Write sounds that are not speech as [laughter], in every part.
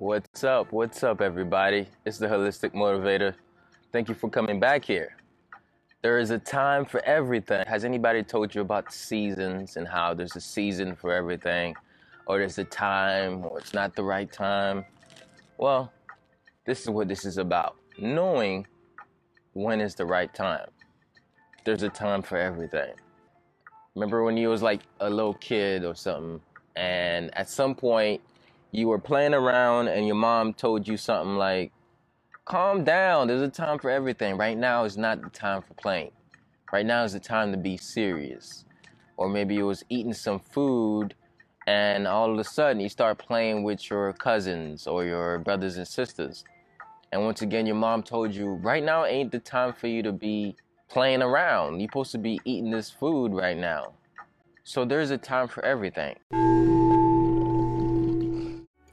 What's up? What's up, everybody? It's the Holistic Motivator. Thank you for coming back here. There is a time for everything. Has anybody told you about seasons and how there's a season for everything? Or there's a time or it's not the right time? Well, this is what this is about knowing when is the right time. There's a time for everything. Remember when you was like a little kid or something, and at some point you were playing around and your mom told you something like, calm down, there's a time for everything. Right now is not the time for playing. Right now is the time to be serious. Or maybe you was eating some food and all of a sudden you start playing with your cousins or your brothers and sisters. And once again, your mom told you, right now ain't the time for you to be playing around. You're supposed to be eating this food right now. So there's a time for everything.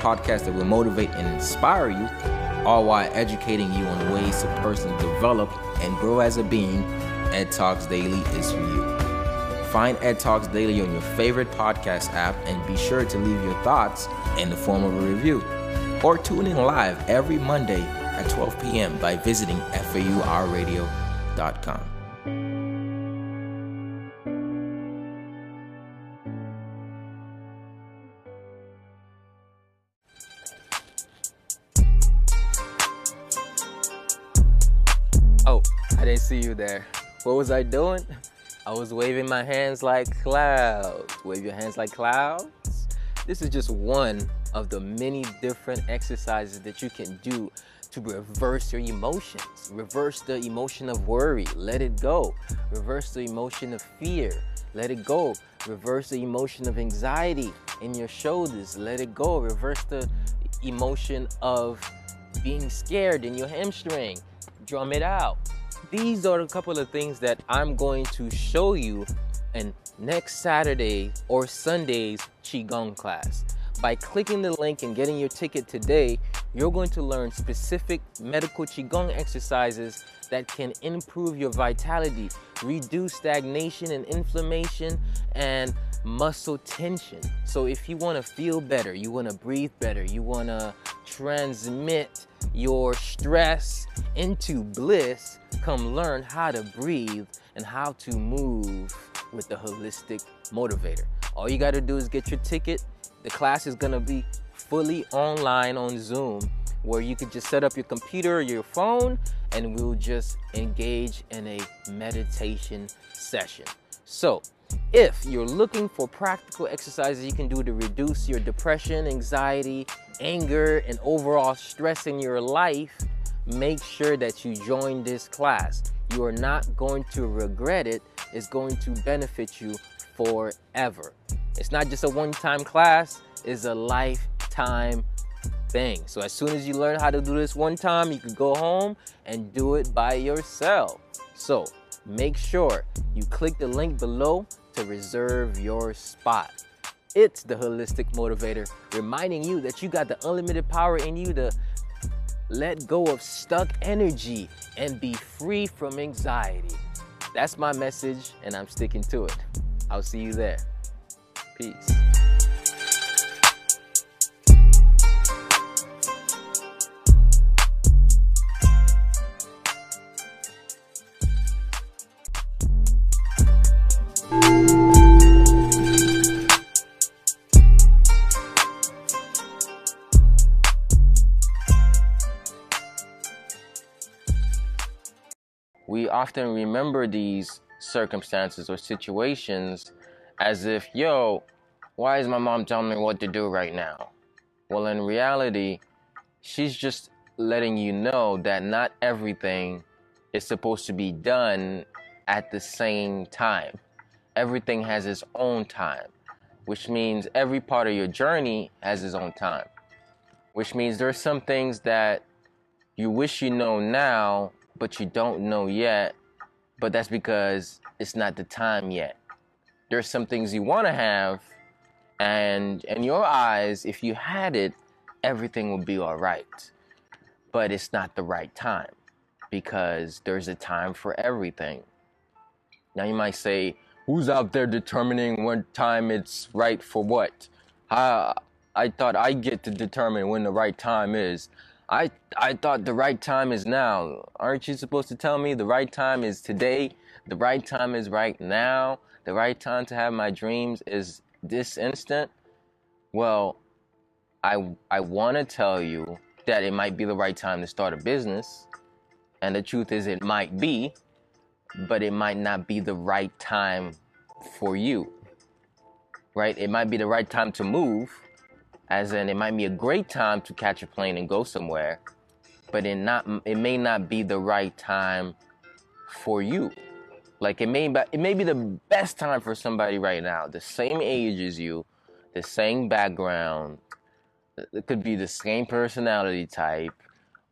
podcast that will motivate and inspire you, all while educating you on ways to personally develop and grow as a being, Ed Talks Daily is for you. Find Ed Talks Daily on your favorite podcast app and be sure to leave your thoughts in the form of a review. Or tune in live every Monday at 12 p.m. by visiting FAURadio.com. see you there. What was I doing? I was waving my hands like clouds. Wave your hands like clouds. This is just one of the many different exercises that you can do to reverse your emotions. Reverse the emotion of worry, let it go. Reverse the emotion of fear, let it go. Reverse the emotion of anxiety in your shoulders, let it go. Reverse the emotion of being scared in your hamstring, drum it out. These are a couple of things that I'm going to show you in next Saturday or Sunday's Qigong class. By clicking the link and getting your ticket today, you're going to learn specific medical Qigong exercises that can improve your vitality, reduce stagnation and inflammation, and muscle tension. So, if you want to feel better, you want to breathe better, you want to transmit your stress into bliss, come learn how to breathe and how to move with the holistic motivator. All you got to do is get your ticket. The class is going to be fully online on Zoom where you can just set up your computer or your phone and we'll just engage in a meditation session. So, if you're looking for practical exercises you can do to reduce your depression, anxiety, anger, and overall stress in your life, make sure that you join this class. You are not going to regret it, it's going to benefit you forever. It's not just a one time class, it's a lifetime thing. So, as soon as you learn how to do this one time, you can go home and do it by yourself. So, make sure you click the link below to reserve your spot. It's the Holistic Motivator reminding you that you got the unlimited power in you to let go of stuck energy and be free from anxiety. That's my message, and I'm sticking to it. I'll see you there. Peace. Often remember these circumstances or situations as if, yo, why is my mom telling me what to do right now? Well, in reality, she's just letting you know that not everything is supposed to be done at the same time. Everything has its own time, which means every part of your journey has its own time. which means there are some things that you wish you know now, but you don't know yet, but that's because it's not the time yet. There's some things you want to have, and in your eyes, if you had it, everything would be all right. But it's not the right time because there's a time for everything. Now you might say, who's out there determining when time it's right for what? I, I thought I get to determine when the right time is. I I thought the right time is now. Aren't you supposed to tell me the right time is today? The right time is right now. The right time to have my dreams is this instant. Well, I I want to tell you that it might be the right time to start a business. And the truth is it might be, but it might not be the right time for you. Right? It might be the right time to move, as in it might be a great time to catch a plane and go somewhere, but it not it may not be the right time for you. Like it may it may be the best time for somebody right now, the same age as you, the same background, it could be the same personality type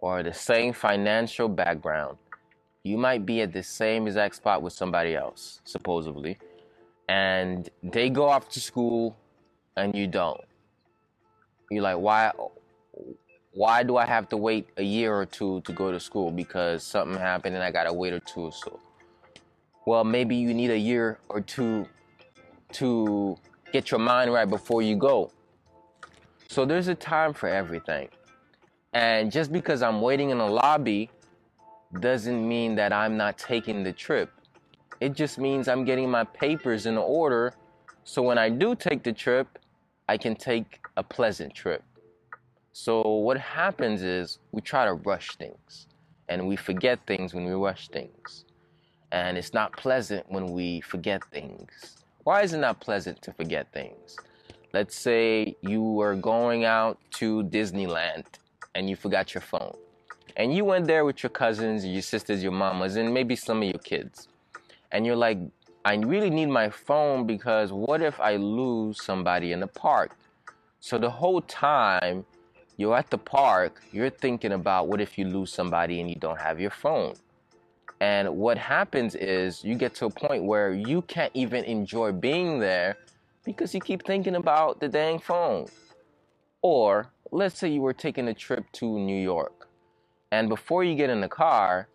or the same financial background. You might be at the same exact spot with somebody else, supposedly, and they go off to school and you don't. You're like, why? Why do I have to wait a year or two to go to school because something happened and I gotta wait or two so? Well, maybe you need a year or two to get your mind right before you go. So there's a time for everything. And just because I'm waiting in a lobby doesn't mean that I'm not taking the trip. It just means I'm getting my papers in order so when I do take the trip, I can take a pleasant trip. So what happens is we try to rush things and we forget things when we rush things. And it's not pleasant when we forget things. Why is it not pleasant to forget things? Let's say you were going out to Disneyland and you forgot your phone. And you went there with your cousins, your sisters, your mamas, and maybe some of your kids. And you're like, I really need my phone because what if I lose somebody in the park? So the whole time you're at the park, you're thinking about what if you lose somebody and you don't have your phone. And what happens is you get to a point where you can't even enjoy being there because you keep thinking about the dang phone. Or let's say you were taking a trip to New York, and before you get in the car,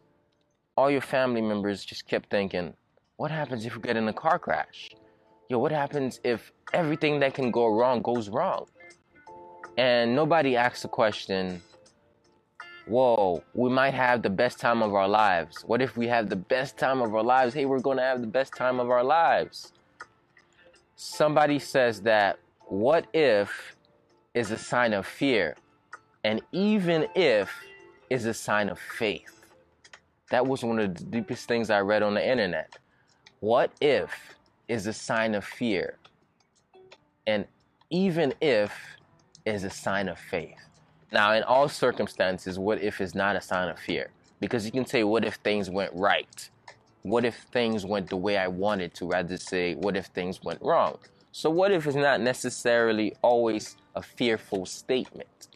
all your family members just kept thinking, what happens if we get in a car crash? Yo, what happens if everything that can go wrong goes wrong? And nobody asks the question, whoa, we might have the best time of our lives. What if we have the best time of our lives? Hey, we're going to have the best time of our lives somebody says that what if is a sign of fear, and even if is a sign of faith. That was one of the deepest things I read on the internet. What if is a sign of fear, and even if is a sign of faith. Now, in all circumstances, what if is not a sign of fear? Because you can say, what if things went right? what if things went the way I wanted to rather say what if things went wrong. So what if is not necessarily always a fearful statement.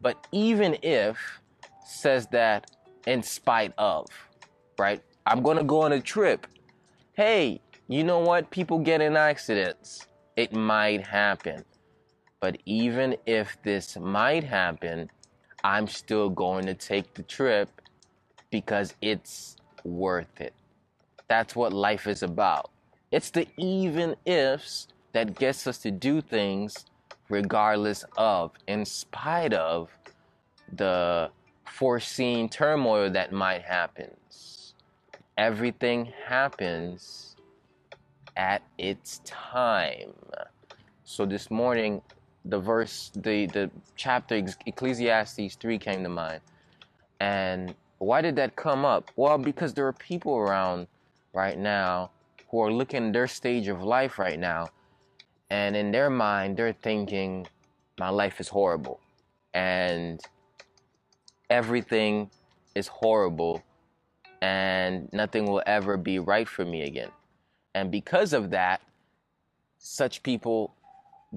But even if says that in spite of, right? I'm going to go on a trip. Hey, you know what? People get in accidents. It might happen. But even if this might happen, I'm still going to take the trip because it's worth it. That's what life is about. It's the even ifs that gets us to do things regardless of, in spite of the foreseen turmoil that might happen. Everything happens at its time. So this morning, the verse, the, the chapter Ecclesiastes 3 came to mind. And why did that come up? Well, because there are people around right now who are looking their stage of life right now and in their mind they're thinking my life is horrible and everything is horrible and nothing will ever be right for me again and because of that such people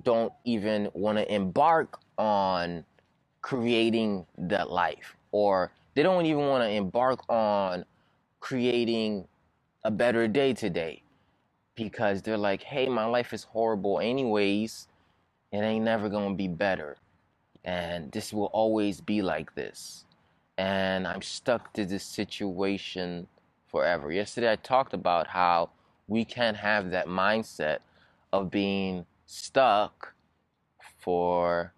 don't even want to embark on creating that life or they don't even want to embark on creating a better day today because they're like, hey, my life is horrible anyways. It ain't never going to be better. And this will always be like this. And I'm stuck to this situation forever. Yesterday, I talked about how we can't have that mindset of being stuck forever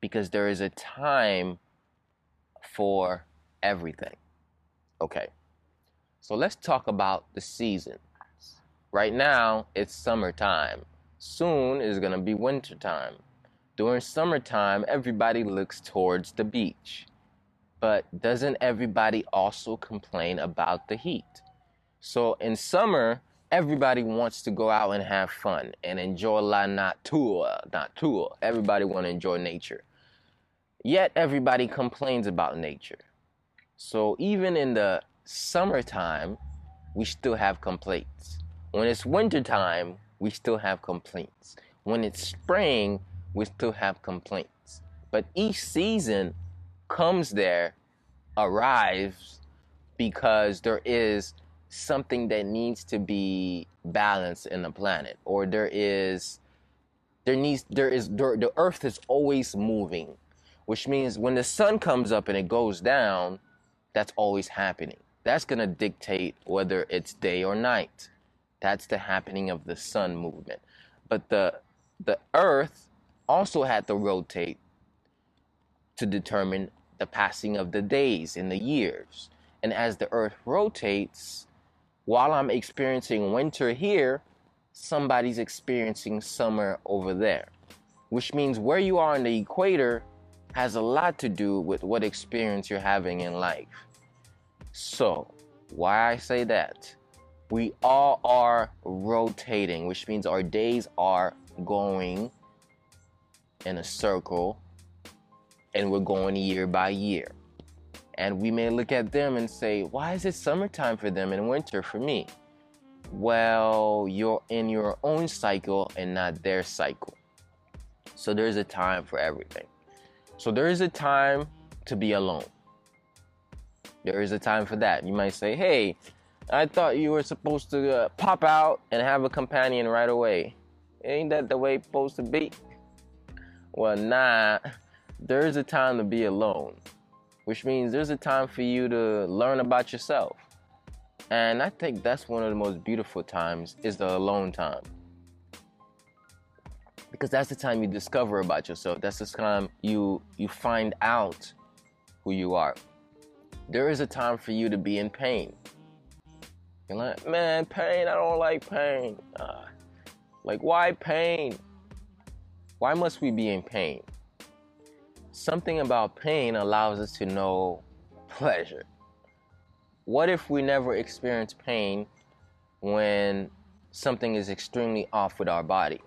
because there is a time for everything. Okay, so let's talk about the seasons. Right now, it's summertime. Soon is gonna be wintertime. During summertime, everybody looks towards the beach. But doesn't everybody also complain about the heat? So in summer, everybody wants to go out and have fun and enjoy la nature, nature. Everybody want to enjoy nature. Yet everybody complains about nature. So even in the summertime, we still have complaints. When it's wintertime, we still have complaints. When it's spring, we still have complaints. But each season comes there, arrives, because there is something that needs to be balanced in the planet, or there is there needs there is there, the earth is always moving, which means when the sun comes up and it goes down, that's always happening. That's gonna dictate whether it's day or night. That's the happening of the sun movement. But the the earth also had to rotate to determine the passing of the days and the years. And as the earth rotates, while I'm experiencing winter here, somebody's experiencing summer over there. Which means where you are on the equator has a lot to do with what experience you're having in life. So, why I say that? We all are rotating, which means our days are going in a circle and we're going year by year. And we may look at them and say, why is it summertime for them and winter for me? Well, you're in your own cycle and not their cycle. So there's a time for everything. So there is a time to be alone. There is a time for that. You might say, hey, I thought you were supposed to uh, pop out and have a companion right away. Ain't that the way it's supposed to be? Well, nah. There is a time to be alone which means there's a time for you to learn about yourself. And I think that's one of the most beautiful times is the alone time. Because that's the time you discover about yourself. That's the time you you find out who you are. There is a time for you to be in pain. You're like, man, pain, I don't like pain. Uh, like, why pain? Why must we be in pain? Something about pain allows us to know pleasure. What if we never experience pain when something is extremely off with our body?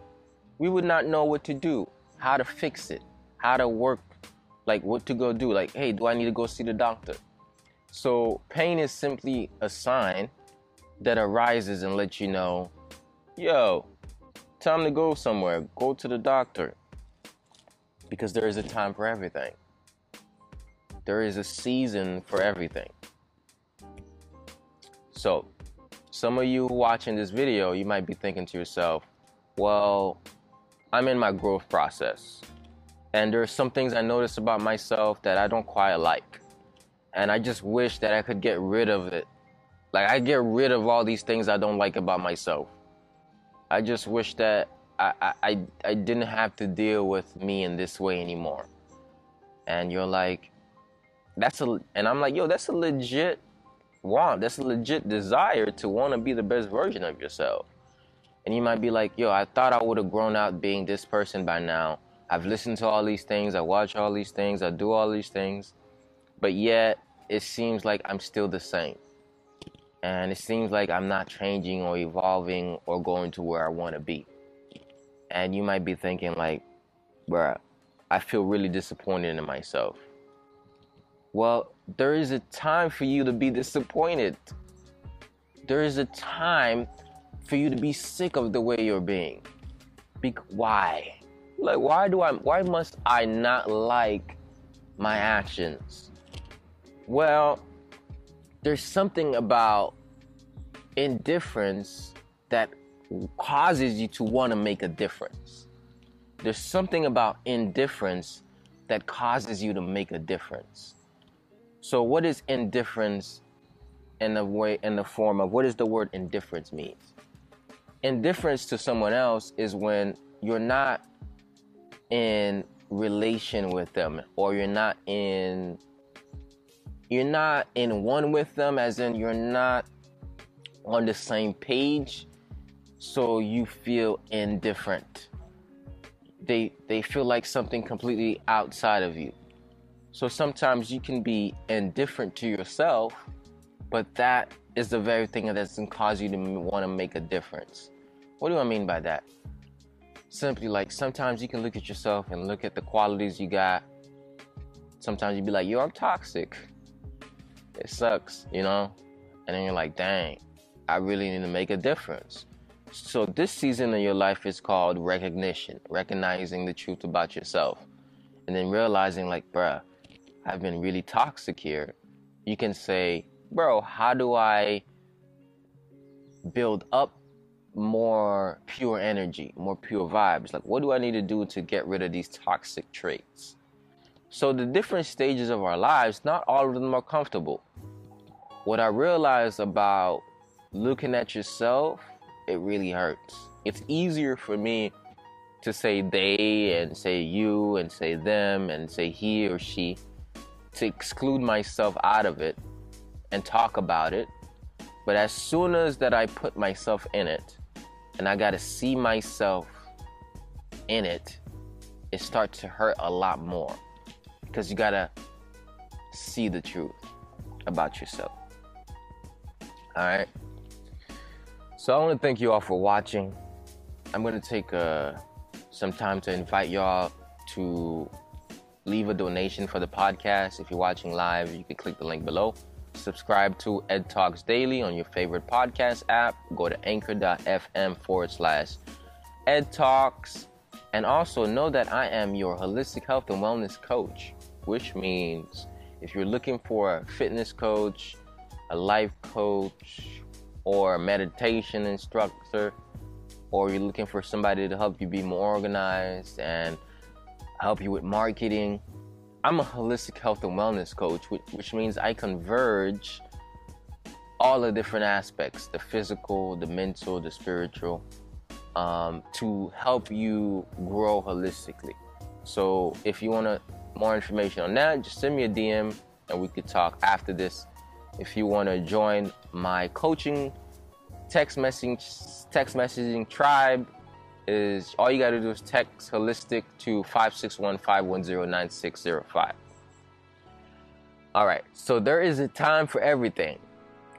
We would not know what to do, how to fix it, how to work, like what to go do. Like, hey, do I need to go see the doctor? So, pain is simply a sign that arises and lets you know, yo, time to go somewhere, go to the doctor because there is a time for everything. There is a season for everything. So, some of you watching this video, you might be thinking to yourself, well, I'm in my growth process. And there are some things I notice about myself that I don't quite like. And I just wish that I could get rid of it. Like, I get rid of all these things I don't like about myself. I just wish that I, I, I didn't have to deal with me in this way anymore. And you're like, that's a, and I'm like, yo, that's a legit want. That's a legit desire to want to be the best version of yourself. And you might be like, yo, I thought I would have grown out being this person by now. I've listened to all these things, I watch all these things, I do all these things, but yet it seems like I'm still the same. And it seems like I'm not changing or evolving or going to where I want to be. And you might be thinking, like, bruh, I feel really disappointed in myself. Well, there is a time for you to be disappointed. There is a time for you to be sick of the way you're being. Be- why? like why do I why must I not like my actions? Well, there's something about indifference that causes you to want to make a difference. There's something about indifference that causes you to make a difference. So what is indifference in the way in the form of what does the word indifference mean? Indifference to someone else is when you're not in relation with them or you're not in you're not in one with them as in you're not on the same page so you feel indifferent they they feel like something completely outside of you so sometimes you can be indifferent to yourself but that is the very thing that's going to cause you to want to make a difference what do i mean by that simply like sometimes you can look at yourself and look at the qualities you got. Sometimes you be like, yo, I'm toxic. It sucks, you know? And then you're like, dang, I really need to make a difference. So this season of your life is called recognition, recognizing the truth about yourself. And then realizing like, bruh, I've been really toxic here. You can say, bro, how do I build up more pure energy, more pure vibes. Like, what do I need to do to get rid of these toxic traits? So, the different stages of our lives, not all of them are comfortable. What I realized about looking at yourself, it really hurts. It's easier for me to say they and say you and say them and say he or she to exclude myself out of it and talk about it. But as soon as that I put myself in it, and I got to see myself in it, it starts to hurt a lot more because you got to see the truth about yourself. All right. So I want to thank you all for watching. I'm going to take uh, some time to invite y'all to leave a donation for the podcast. If you're watching live, you can click the link below. Subscribe to Ed Talks Daily on your favorite podcast app. Go to anchor.fm forward slash Ed Talks. And also know that I am your holistic health and wellness coach, which means if you're looking for a fitness coach, a life coach, or meditation instructor, or you're looking for somebody to help you be more organized and help you with marketing, I'm a holistic health and wellness coach, which, which means I converge all the different aspects the physical, the mental, the spiritual um, to help you grow holistically. So if you want more information on that, just send me a DM and we could talk after this. If you want to join my coaching text messaging text messaging tribe, is all you got to do is text holistic to 561-510-9605. All right, so there is a time for everything.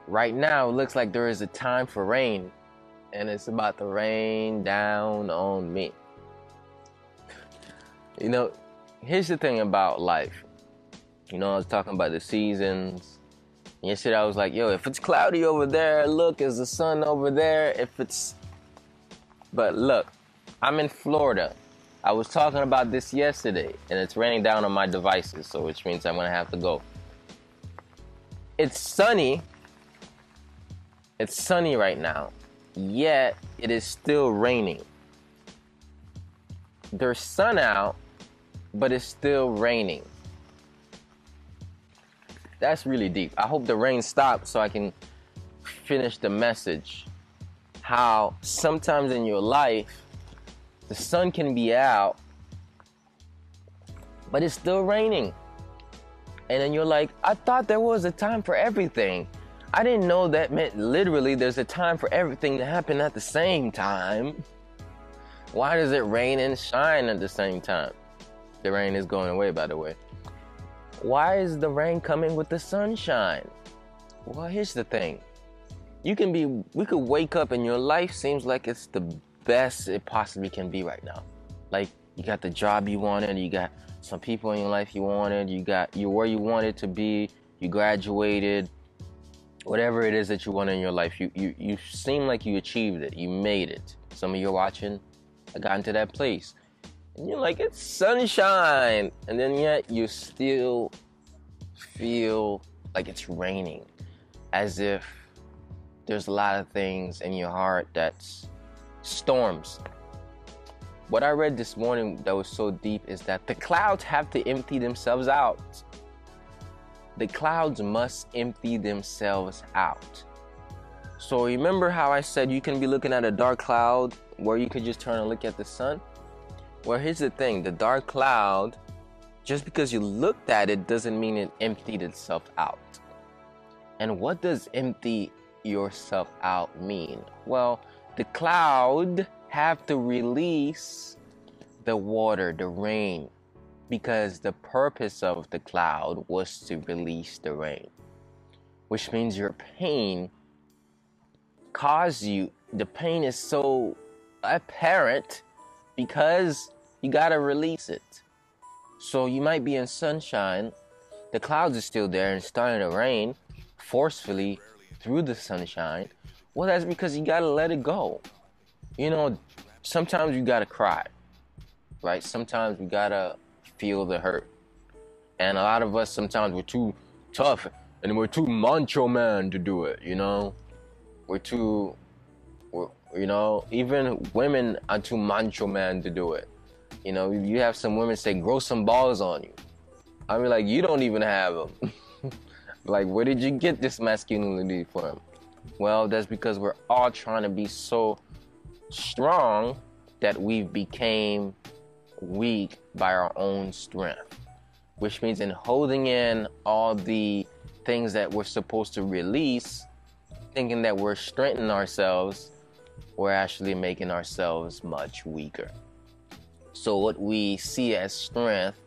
Right now, it looks like there is a time for rain, and it's about to rain down on me. You know, here's the thing about life. You know, I was talking about the seasons. Yesterday, I was like, yo, if it's cloudy over there, look, is the sun over there? If it's. But look, I'm in Florida. I was talking about this yesterday, and it's raining down on my devices, so which means I'm gonna have to go. It's sunny. It's sunny right now, yet it is still raining. There's sun out, but it's still raining. That's really deep. I hope the rain stops so I can finish the message. How sometimes in your life, the sun can be out, but it's still raining. And then you're like, I thought there was a time for everything. I didn't know that meant literally there's a time for everything to happen at the same time. Why does it rain and shine at the same time? The rain is going away, by the way. Why is the rain coming with the sunshine? Well, here's the thing. You can be, we could wake up and your life seems like it's the best it possibly can be right now. Like you got the job you wanted, you got some people in your life you wanted, you got you where you wanted to be, you graduated, whatever it is that you want in your life, you you you seem like you achieved it, you made it. Some of you are watching, I got into that place. And you're like, it's sunshine. And then yet you still feel like it's raining, as if there's a lot of things in your heart that's storms. What I read this morning that was so deep is that the clouds have to empty themselves out. The clouds must empty themselves out. So remember how I said you can be looking at a dark cloud where you could just turn and look at the sun? Well, here's the thing the dark cloud, just because you looked at it, doesn't mean it emptied itself out. And what does empty yourself out mean? Well, the cloud have to release the water, the rain, because the purpose of the cloud was to release the rain, which means your pain caused you, the pain is so apparent because you got to release it. So you might be in sunshine, the clouds are still there and starting to rain forcefully through the sunshine. Well, that's because you got to let it go. You know, sometimes you got to cry, right? Sometimes we got to feel the hurt. And a lot of us sometimes we're too tough and we're too macho man to do it, you know? We're too you know, even women are too macho man to do it. You know, you have some women say, grow some balls on you. I mean, like, you don't even have them. [laughs] like, where did you get this masculinity from? Well, that's because we're all trying to be so strong that we became weak by our own strength. Which means in holding in all the things that we're supposed to release, thinking that we're strengthening ourselves, we're actually making ourselves much weaker. So, what we see as strength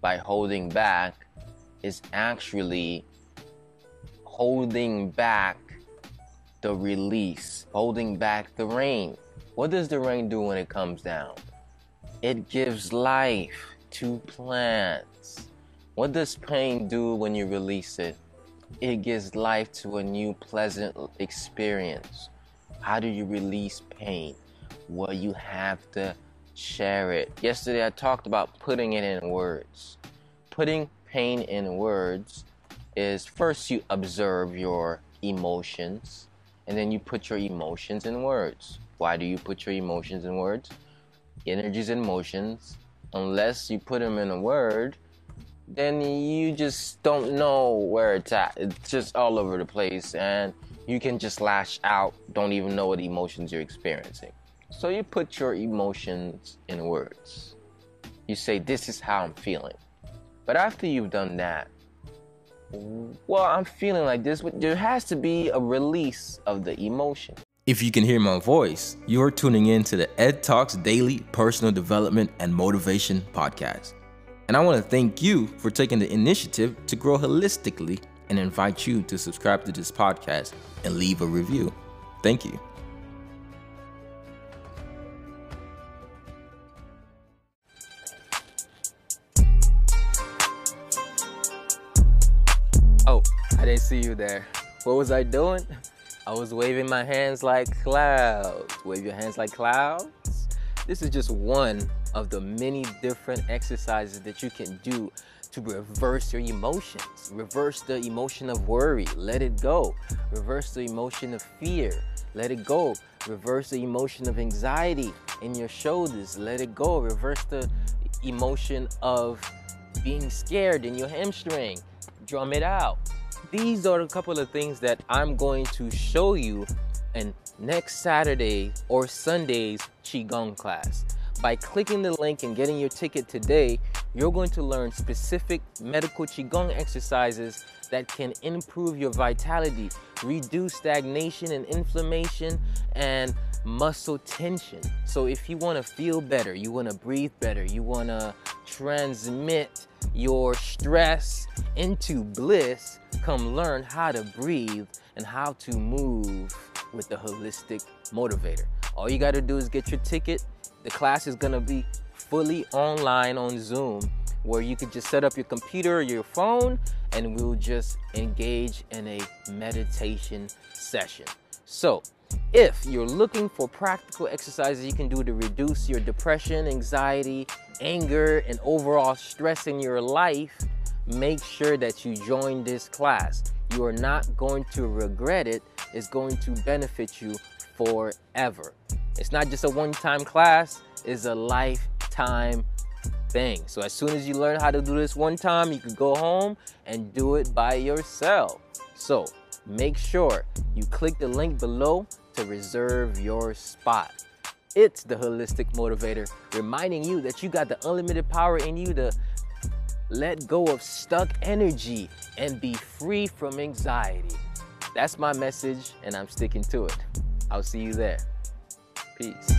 by holding back is actually holding back the release, holding back the rain. What does the rain do when it comes down? It gives life to plants. What does pain do when you release it? It gives life to a new pleasant experience. How do you release pain? Well, you have to share it. Yesterday, I talked about putting it in words. Putting pain in words is first you observe your emotions and then you put your emotions in words. Why do you put your emotions in words? Energies and motions, unless you put them in a word, then you just don't know where it's at. It's just all over the place, and you can just lash out, don't even know what emotions you're experiencing. So you put your emotions in words. You say, This is how I'm feeling. But after you've done that, well, I'm feeling like this, there has to be a release of the emotion. If you can hear my voice, you're tuning in to the Ed Talks Daily Personal Development and Motivation Podcast. And I want to thank you for taking the initiative to grow holistically and invite you to subscribe to this podcast and leave a review. Thank you. Oh, I didn't see you there. What was I doing? I was waving my hands like clouds. Wave your hands like clouds. This is just one of the many different exercises that you can do to reverse your emotions. Reverse the emotion of worry, let it go. Reverse the emotion of fear, let it go. Reverse the emotion of anxiety in your shoulders, let it go. Reverse the emotion of being scared in your hamstring, drum it out. These are a couple of things that I'm going to show you in next Saturday or Sunday's Qigong class. By clicking the link and getting your ticket today, you're going to learn specific medical Qigong exercises that can improve your vitality, reduce stagnation and inflammation, and muscle tension. So, if you want to feel better, you want to breathe better, you want to transmit your stress into bliss, come learn how to breathe and how to move with the holistic motivator. All you got to do is get your ticket the class is going to be fully online on Zoom where you can just set up your computer or your phone and we'll just engage in a meditation session. So, If you're looking for practical exercises you can do to reduce your depression, anxiety, anger, and overall stress in your life, make sure that you join this class. You are not going to regret it. It's going to benefit you forever. It's not just a one time class, it's a lifetime thing. So as soon as you learn how to do this one time, you can go home and do it by yourself. So make sure you click the link below to reserve your spot. It's the Holistic Motivator reminding you that you got the unlimited power in you to let go of stuck energy and be free from anxiety. That's my message, and I'm sticking to it. I'll see you there. Peace.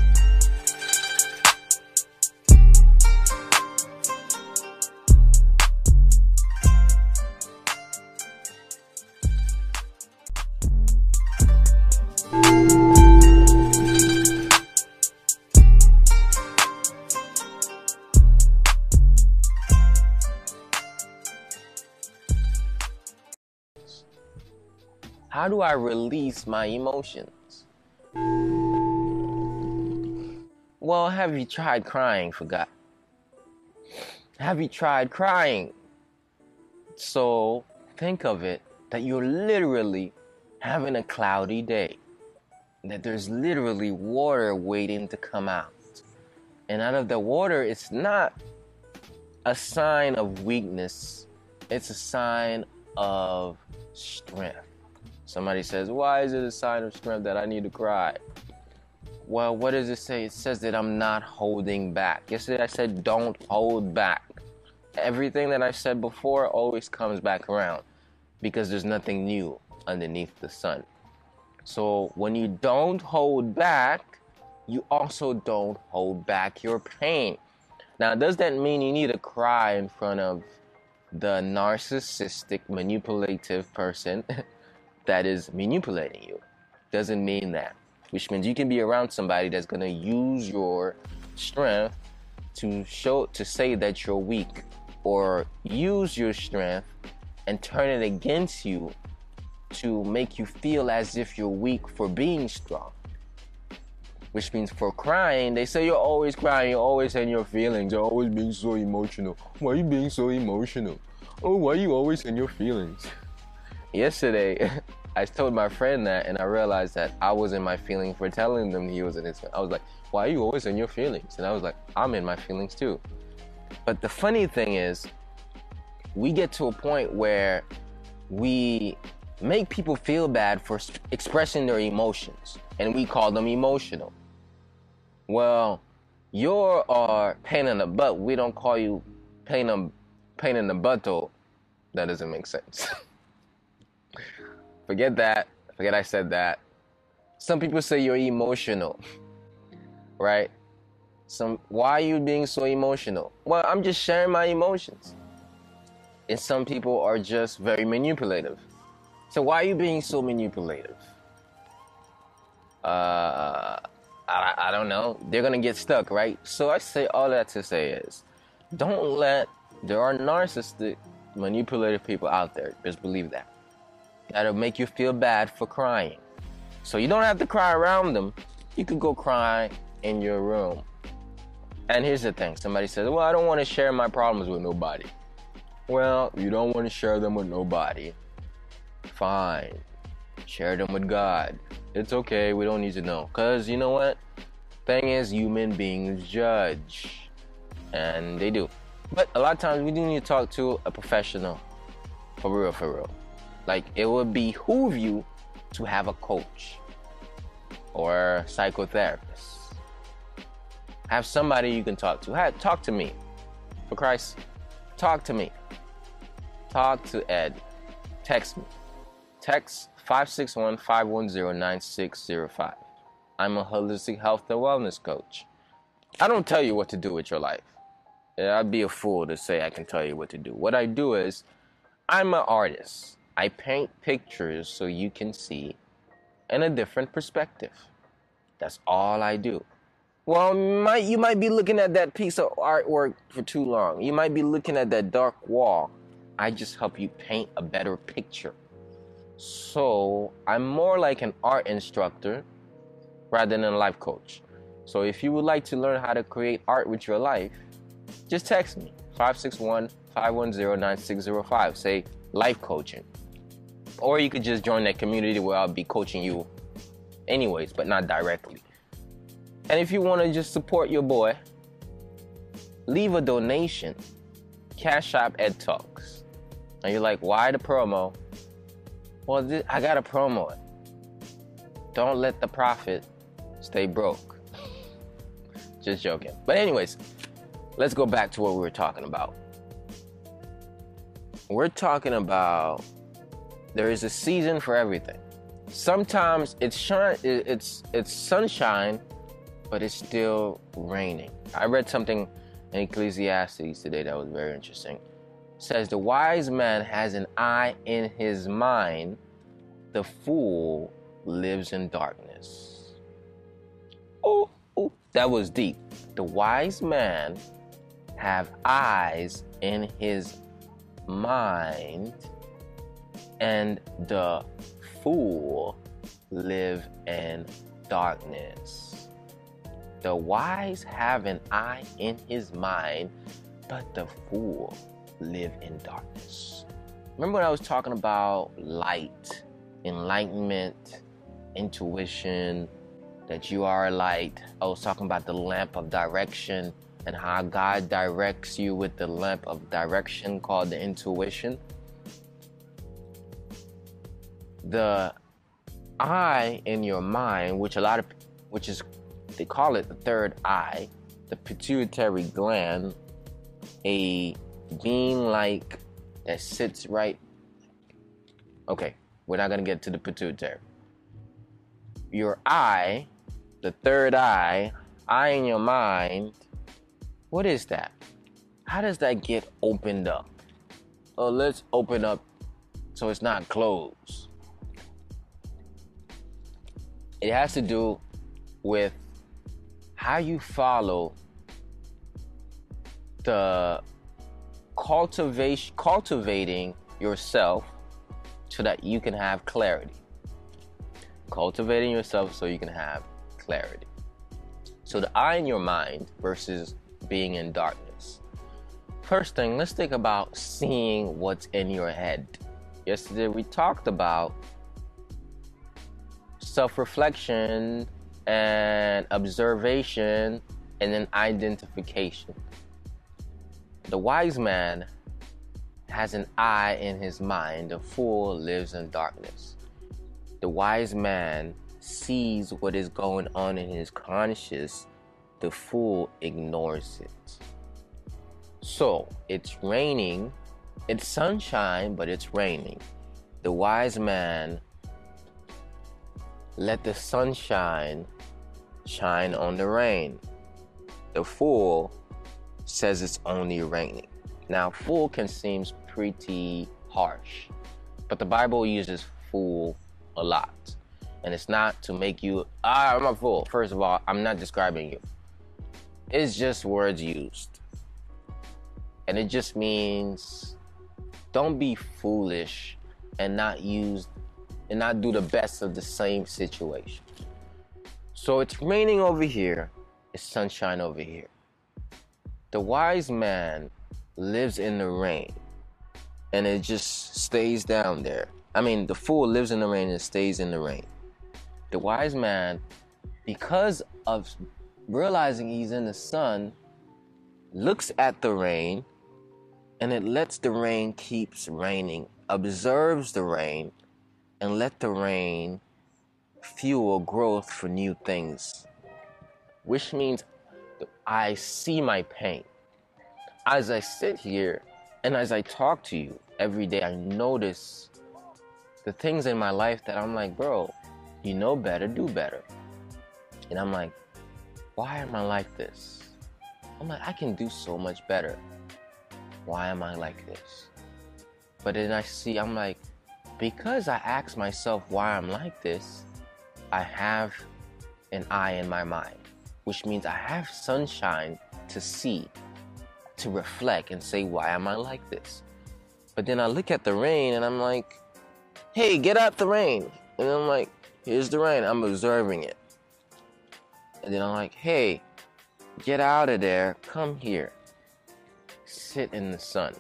Do I release my emotions? Well, have you tried crying for God? Have you tried crying? So think of it that you're literally having a cloudy day, that there's literally water waiting to come out. And out of the water, it's not a sign of weakness, it's a sign of strength. Somebody says, Why is it a sign of strength that I need to cry? Well, what does it say? It says that I'm not holding back. Yesterday I said, Don't hold back. Everything that I've said before always comes back around because there's nothing new underneath the sun. So when you don't hold back, you also don't hold back your pain. Now, does that mean you need to cry in front of the narcissistic, manipulative person [laughs] that is manipulating you. Doesn't mean that. Which means you can be around somebody that's gonna use your strength to show to say that you're weak or use your strength and turn it against you to make you feel as if you're weak for being strong. Which means for crying, they say you're always crying, you're always in your feelings, you're always being so emotional. Why are you being so emotional? Oh, why are you always in your feelings? Yesterday [laughs] I told my friend that and I realized that I was in my feeling for telling them he was in his I was like, why are you always in your feelings? And I was like, I'm in my feelings too. But the funny thing is, we get to a point where we make people feel bad for expressing their emotions and we call them emotional. Well, you're our pain in the butt. We don't call you pain in, pain in the butt. Though. That doesn't make sense. [laughs] Forget that. Forget I said that. Some people say you're emotional, right? Some why are you being so emotional? Well, I'm just sharing my emotions. And some people are just very manipulative. So why are you being so manipulative? Uh, I, I don't know. They're gonna get stuck, right? So I say all that to say is, don't let there are narcissistic, manipulative people out there. Just believe that that'll make you feel bad for crying. So you don't have to cry around them. You could go cry in your room. And here's the thing somebody says, Well, I don't want to share my problems with nobody. Well, you don't want to share them with nobody. Fine. Share them with God. It's okay. We don't need to know. Because you know what? Thing is, human beings judge. And they do. But a lot of times we do need to talk to a professional. For real, for real. Like it would behoove you to have a coach or psychotherapist. Have somebody you can talk to. Talk to me. For Christ, talk to me. Talk to Ed. Text me. Text 561 510 9605. I'm a holistic health and wellness coach. I don't tell you what to do with your life. I'd be a fool to say I can tell you what to do. What I do is, I'm an artist. I paint pictures so you can see in a different perspective. That's all I do. Well, might, you might be looking at that piece of artwork for too long. You might be looking at that dark wall. I just help you paint a better picture. So I'm more like an art instructor rather than a life coach. So if you would like to learn how to create art with your life, just text me 561 510 9605. Say life coaching. Or you could just join that community where I'll be coaching you anyways, but not directly. And if you want to just support your boy, leave a donation. Cash App Ed Talks. And you're like, why the promo? Well, this, I got a promo. Don't let the prophet stay broke. [laughs] Just joking. But, anyways, let's go back to what we were talking about. We're talking about there is a season for everything. Sometimes it's shine, it's it's sunshine, but it's still raining. I read something in Ecclesiastes today that was very interesting. It says the wise man has an eye in his mind, the fool lives in darkness. Oh, oh, that was deep. The wise man have eyes in his mind, and the fool live in darkness. The wise have an eye in his mind, but the fool live in darkness. Remember when I was talking about light, enlightenment, intuition, that you are a light? I was talking about the lamp of direction and how God directs you with the lamp of direction called the intuition. The eye in your mind, which a lot of, which is, they call it the third eye, the pituitary gland, a being like that sits right. Okay, we're not gonna get to the pituitary. Your eye, the third eye, eye in your mind, what is that? How does that get opened up? Oh, let's open up so it's not closed. It has to do with how you follow the cultivation cultivating yourself so that you can have clarity. Cultivating yourself so you can have clarity. So the eye in your mind versus being in darkness. First thing, let's think about seeing what's in your head. Yesterday we talked about self reflection and observation and then identification. The wise man has an eye in his mind, the fool lives in darkness. The wise man sees what is going on in his conscious the fool ignores it. So it's raining, it's sunshine, but it's raining. The wise man let the sunshine shine on the rain. The fool says it's only raining. Now, fool can seem pretty harsh, but the Bible uses fool a lot. And it's not to make you, ah, I'm a fool. First of all, I'm not describing you. It's just words used. And it just means don't be foolish and not use and not do the best of the same situation. So it's raining over here, it's sunshine over here. The wise man lives in the rain and it just stays down there. I mean, the fool lives in the rain and stays in the rain. The wise man, because of realizing he's in the sun, looks at the rain and it lets the rain keeps raining, observes the rain and let the rain fuel growth for new things. Which means I see my pain. As I sit here and as I talk to you every day, I notice the things in my life that I'm like, bro, you know better, do better. And I'm like, why am I like this? I'm like, I can do so much better. Why am I like this? But then I see, I'm like, because I ask myself why I'm like this, I have an eye in my mind, which means I have sunshine to see, to reflect and say, why am I like this? But then I look at the rain and I'm like, hey, get out the rain. And I'm like, here's the rain. I'm observing it. And then I'm like, hey, get out of there, come here, sit in the sun.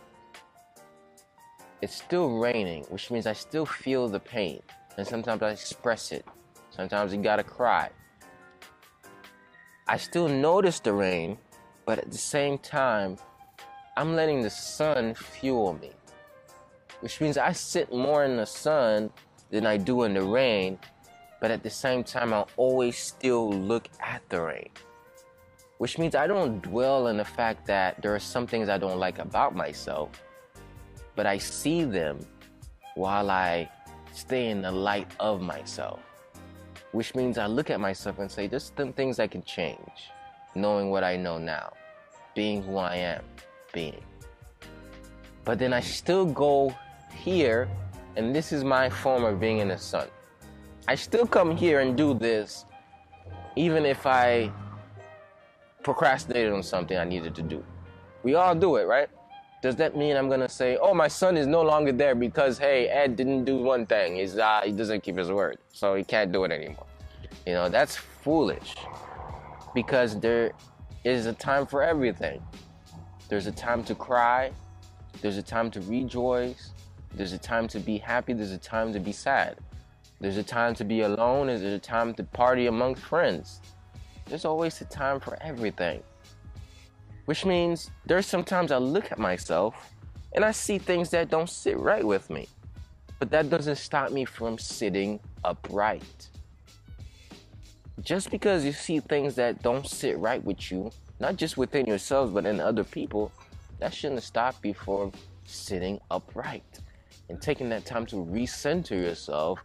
It's still raining, which means I still feel the pain. And sometimes I express it. Sometimes you gotta cry. I still notice the rain, but at the same time, I'm letting the sun fuel me. Which means I sit more in the sun than I do in the rain, but at the same time, I always still look at the rain. Which means I don't dwell in the fact that there are some things I don't like about myself, but I see them while I stay in the light of myself. Which means I look at myself and say, there's some things I can change, knowing what I know now, being who I am being. But then I still go here, and this is my form of being in the sun. I still come here and do this, even if I procrastinated on something I needed to do. We all do it, right? Does that mean I'm gonna say, "Oh, my sun is no longer there because hey, Ed didn't do one thing. He's uh, he doesn't keep his word, so he can't do it anymore." You know, that's foolish. Because there is a time for everything. There's a time to cry. There's a time to rejoice. There's a time to be happy. There's a time to be sad. There's a time to be alone. There's a time to party amongst friends. There's always a time for everything. Which means there's sometimes I look at myself and I see things that don't sit right with me. But that doesn't stop me from sitting upright. Just because you see things that don't sit right with you, not just within yourselves, but in other people, that shouldn't stop you from sitting upright and taking that time to recenter yourself,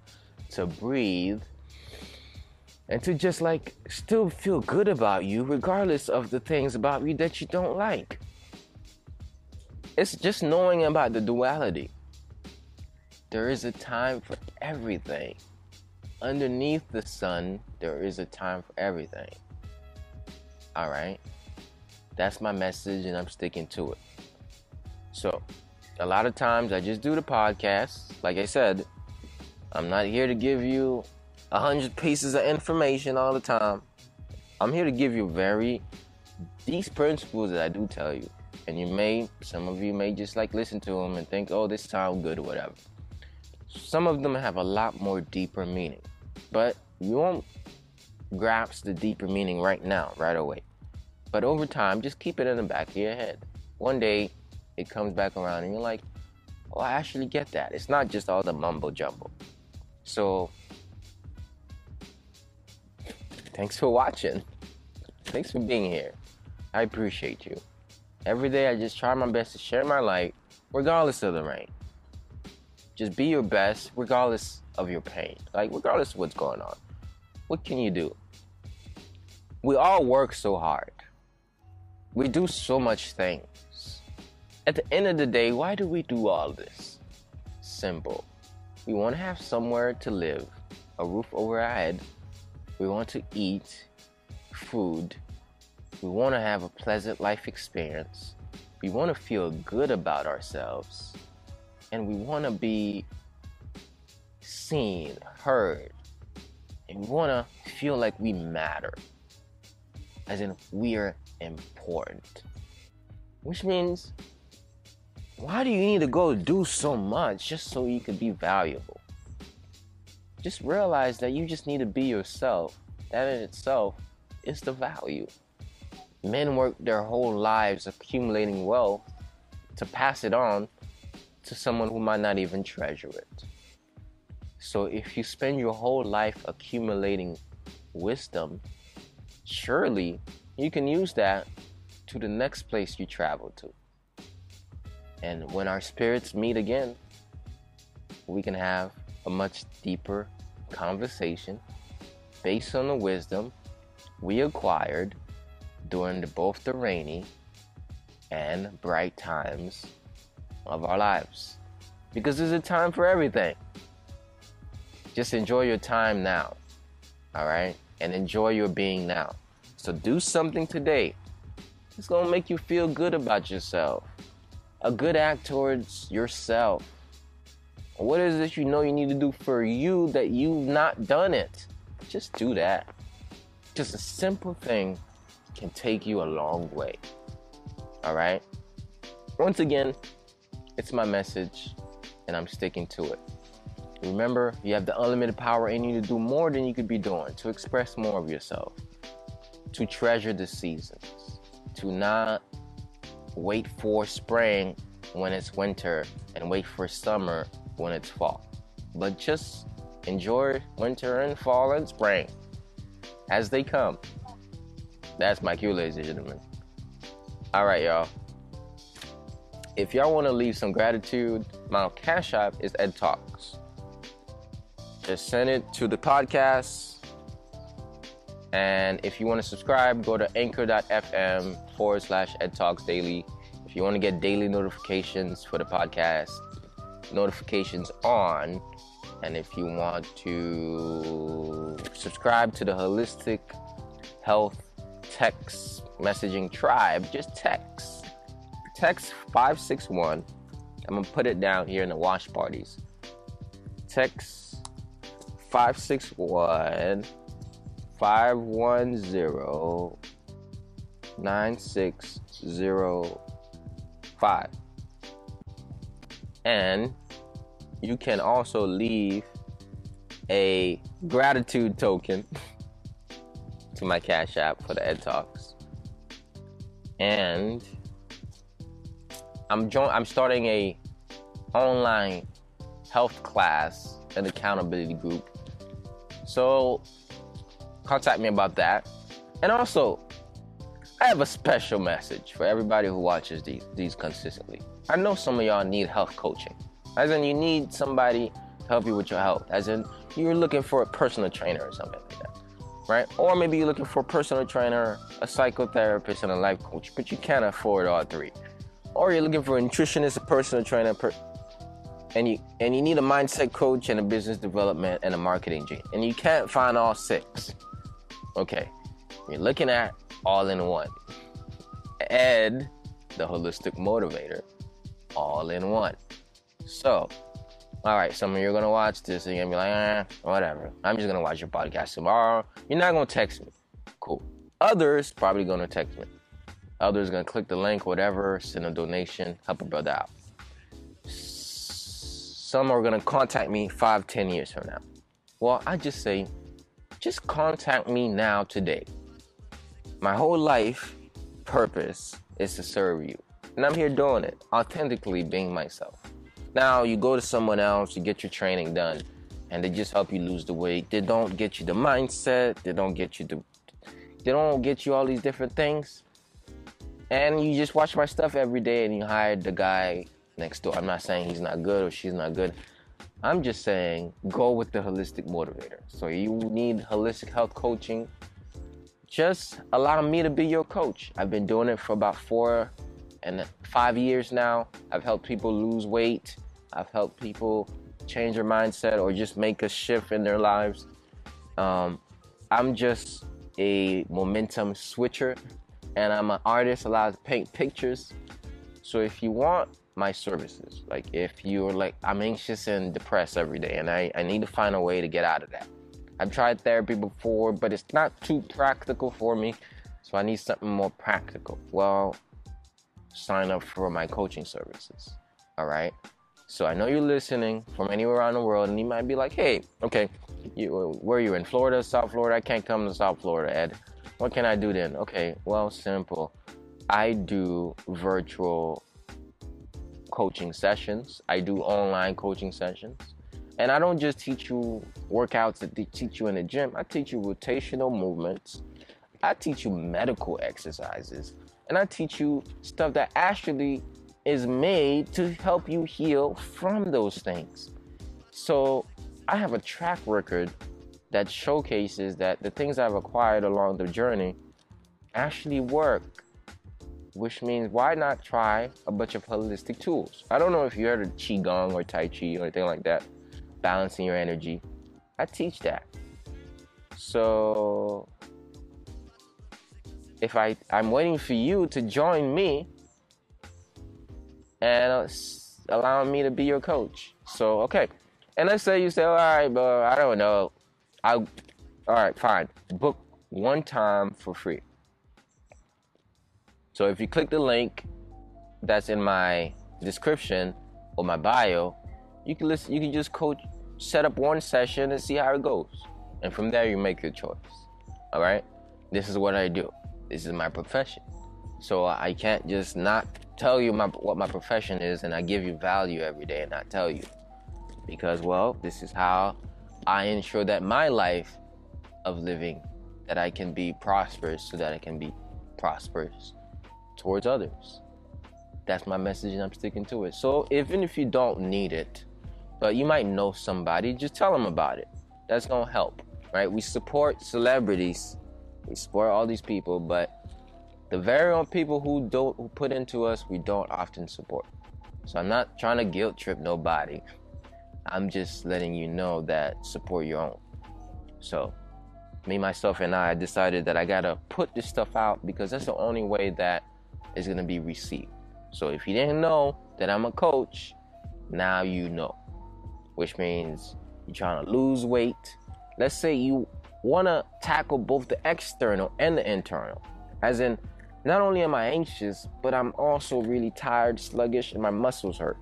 to breathe, and to just like still feel good about you, regardless of the things about you that you don't like. It's just knowing about the duality. There is a time for everything. Underneath the sun, there is a time for everything. All right? That's my message, and I'm sticking to it. So, a lot of times I just do the podcast. Like I said, I'm not here to give you a hundred pieces of information all the time. I'm here to give you very these principles that I do tell you. And you may, some of you may just like listen to them and think, oh, this sounds good or whatever. Some of them have a lot more deeper meaning, but you won't grasp the deeper meaning right now, right away. But over time, just keep it in the back of your head. One day, it comes back around and you're like, oh, I actually get that. It's not just all the mumbo jumbo. So, thanks for watching. Thanks for being here. I appreciate you. Every day, I just try my best to share my light, regardless of the rain. Just be your best, regardless of your pain. Like, regardless of what's going on. What can you do? We all work so hard. We do so much things. At the end of the day, why do we do all this? Simple. We want to have somewhere to live, a roof over our head. We want to eat food. We want to have a pleasant life experience. We want to feel good about ourselves. And we want to be seen, heard. And we want to feel like we matter. As in, we are important. Which means, why do you need to go do so much just so you can be valuable? Just realize that you just need to be yourself. That in itself is the value. Men work their whole lives accumulating wealth to pass it on to someone who might not even treasure it. So if you spend your whole life accumulating wisdom, surely you can use that to the next place you travel to. And when our spirits meet again, we can have a much deeper conversation based on the wisdom we acquired during the, both the rainy and bright times of our lives. Because there's a time for everything. Just enjoy your time now, all right? And enjoy your being now. So do something today it's gonna make you feel good about yourself. A good act towards yourself. What is it you know you need to do for you that you've not done it? Just do that. Just a simple thing can take you a long way. All right? Once again, it's my message, and I'm sticking to it. Remember, you have the unlimited power in you to do more than you could be doing, to express more of yourself, to treasure the seasons, to not wait for spring when it's winter and wait for summer when it's fall. But just enjoy winter and fall and spring as they come. That's my cue, ladies and gentlemen. All right, y'all. If y'all want to leave some gratitude, my cash app is Ed Talks. Just send it to the podcast. And if you want to subscribe, go to anchor.fm forward slash Ed Talks Daily. If you want to get daily notifications for the podcast, notifications on. And if you want to subscribe to the Holistic Health Text Messaging Tribe, just text. Text 561. I'm going to put it down here in the watch parties. Text 561 510 9605. And you can also leave a gratitude token [laughs] to my Cash App for the Ed Talks. And I'm join- I'm starting a online health class and accountability group. So contact me about that. And also, I have a special message for everybody who watches these these consistently. I know some of y'all need health coaching. As in you need somebody to help you with your health. As in you're looking for a personal trainer or something like that. Right? Or maybe you're looking for a personal trainer, a psychotherapist, and a life coach, but you can't afford all three. Or you're looking for a nutritionist, a personal trainer, per- and you and you need a mindset coach and a business development and a marketing gene. And you can't find all six. Okay. You're looking at all in one. Ed, the holistic motivator, all in one. So, all right, some of you are gonna watch this and you're gonna be like, eh, whatever. I'm just gonna watch your podcast tomorrow. You're not gonna text me. Cool. Others probably gonna text me. Others gonna click the link, whatever, send a donation, help a brother out. Some are gonna contact me five, ten years from now. Well, I just say, just contact me now today. My whole life purpose is to serve you. And I'm here doing it, authentically being myself. Now, you go to someone else, you get your training done, and they just help you lose the weight. They don't get you the mindset, they don't get you the they don't get you all these different things. And you just watch my stuff every day and you hire the guy next door. I'm not saying he's not good or she's not good. I'm just saying go with the holistic motivator. So you need holistic health coaching. Just allow me to be your coach. I've been doing it for about four and five years now. I've helped people lose weight. I've helped people change their mindset or just make a shift in their lives. Um, I'm just a momentum switcher and I'm an artist allowed to paint pictures. So if you want my services, like if you're like, I'm anxious and depressed every day and I, I need to find a way to get out of that. I've tried therapy before, but it's not too practical for me. So I need something more practical. Well, sign up for my coaching services. All right. So I know you're listening from anywhere around the world, and you might be like, "Hey, okay, you, where are you in Florida, South Florida? I can't come to South Florida, Ed. What can I do then? Okay, well, simple. I do virtual coaching sessions. I do online coaching sessions. And I don't just teach you workouts that they teach you in the gym. I teach you rotational movements. I teach you medical exercises. And I teach you stuff that actually is made to help you heal from those things. So I have a track record that showcases that the things I've acquired along the journey actually work. Which means why not try a bunch of holistic tools? I don't know if you heard of Qigong or Tai Chi or anything like that, balancing your energy. I teach that. So if I I'm waiting for you to join me and allowing me to be your coach. So okay, and let's say you say, all right, but I don't know. I all right, fine. Book one time for free. So if you click the link that's in my description or my bio, you can listen. You can just coach, set up one session and see how it goes, and from there you make your choice. All right. This is what I do. This is my profession. So I can't just not tell you my, what my profession is, and I give you value every day and not tell you, because well, this is how I ensure that my life of living, that I can be prosperous, so that I can be prosperous towards others. That's my message, and I'm sticking to it. So even if you don't need it, but you might know somebody, just tell them about it. That's gonna help, right? We support celebrities, we support all these people, but the very own people who don't who put into us, we don't often support. So I'm not trying to guilt trip nobody. I'm just letting you know that support your own. So me, myself, and I decided that I gotta put this stuff out because that's the only way that is gonna be received. So if you didn't know that I'm a coach, now you know. Which means you're trying to lose weight. Let's say you wanna tackle both the external and the internal. As in, not only am I anxious, but I'm also really tired, sluggish, and my muscles hurt.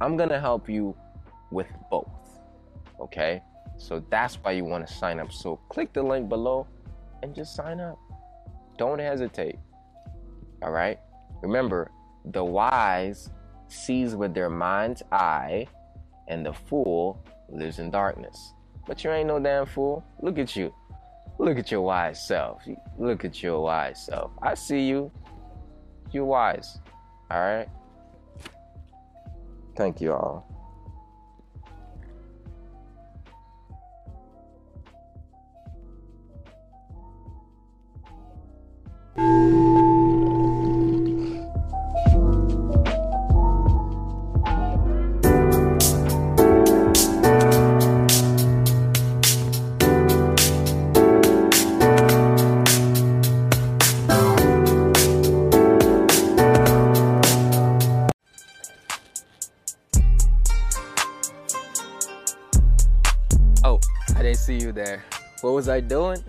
I'm gonna help you with both. Okay? So that's why you want to sign up. So click the link below and just sign up. Don't hesitate. All right? Remember, the wise sees with their mind's eye, and the fool lives in darkness. But you ain't no damn fool. Look at you. Look at your wise self. Look at your wise self. I see you. You're wise. All right? Thank you all. Oh, I didn't see you there. What was I doing?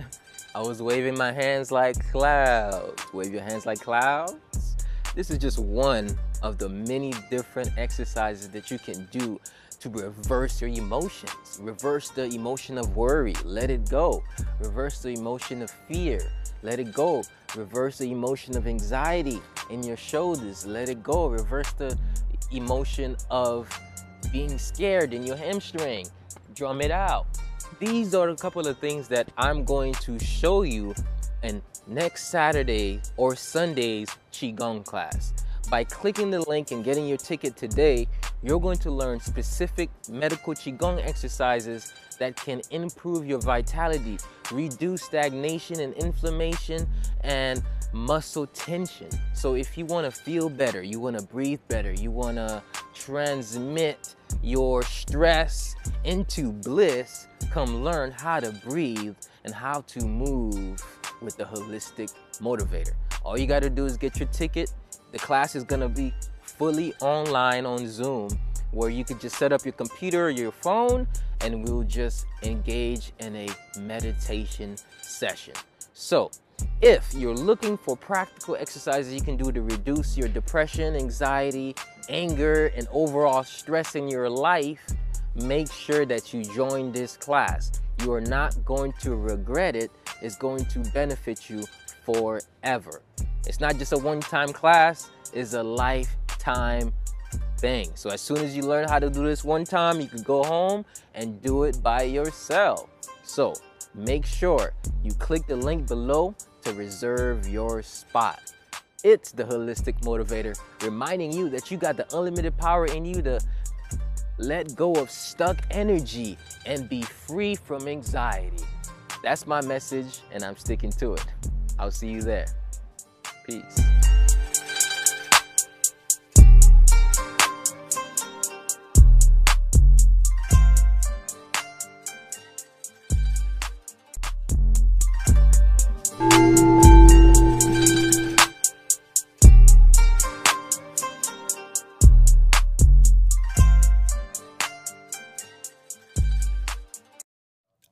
I was waving my hands like clouds. Wave your hands like clouds. This is just one of the many different exercises that you can do to reverse your emotions. Reverse the emotion of worry, let it go. Reverse the emotion of fear, let it go. Reverse the emotion of anxiety in your shoulders, let it go. Reverse the emotion of being scared in your hamstring, drum it out. These are a couple of things that I'm going to show you in next Saturday or Sunday's Qigong class. By clicking the link and getting your ticket today, you're going to learn specific medical Qigong exercises that can improve your vitality, reduce stagnation and inflammation, and muscle tension. So if you want to feel better, you want to breathe better, you want to transmit your stress into bliss, come learn how to breathe and how to move with the holistic motivator. All you got to do is get your ticket. The class is going to be fully online on Zoom where you could just set up your computer or your phone and we'll just engage in a meditation session. So, if you're looking for practical exercises you can do to reduce your depression, anxiety, anger, and overall stress in your life, make sure that you join this class. You are not going to regret it. It's going to benefit you forever. It's not just a one time class, it's a lifetime thing. So, as soon as you learn how to do this one time, you can go home and do it by yourself. So, make sure you click the link below to reserve your spot. It's the Holistic Motivator reminding you that you got the unlimited power in you to let go of stuck energy and be free from anxiety. That's my message, and I'm sticking to it. I'll see you there. Peace.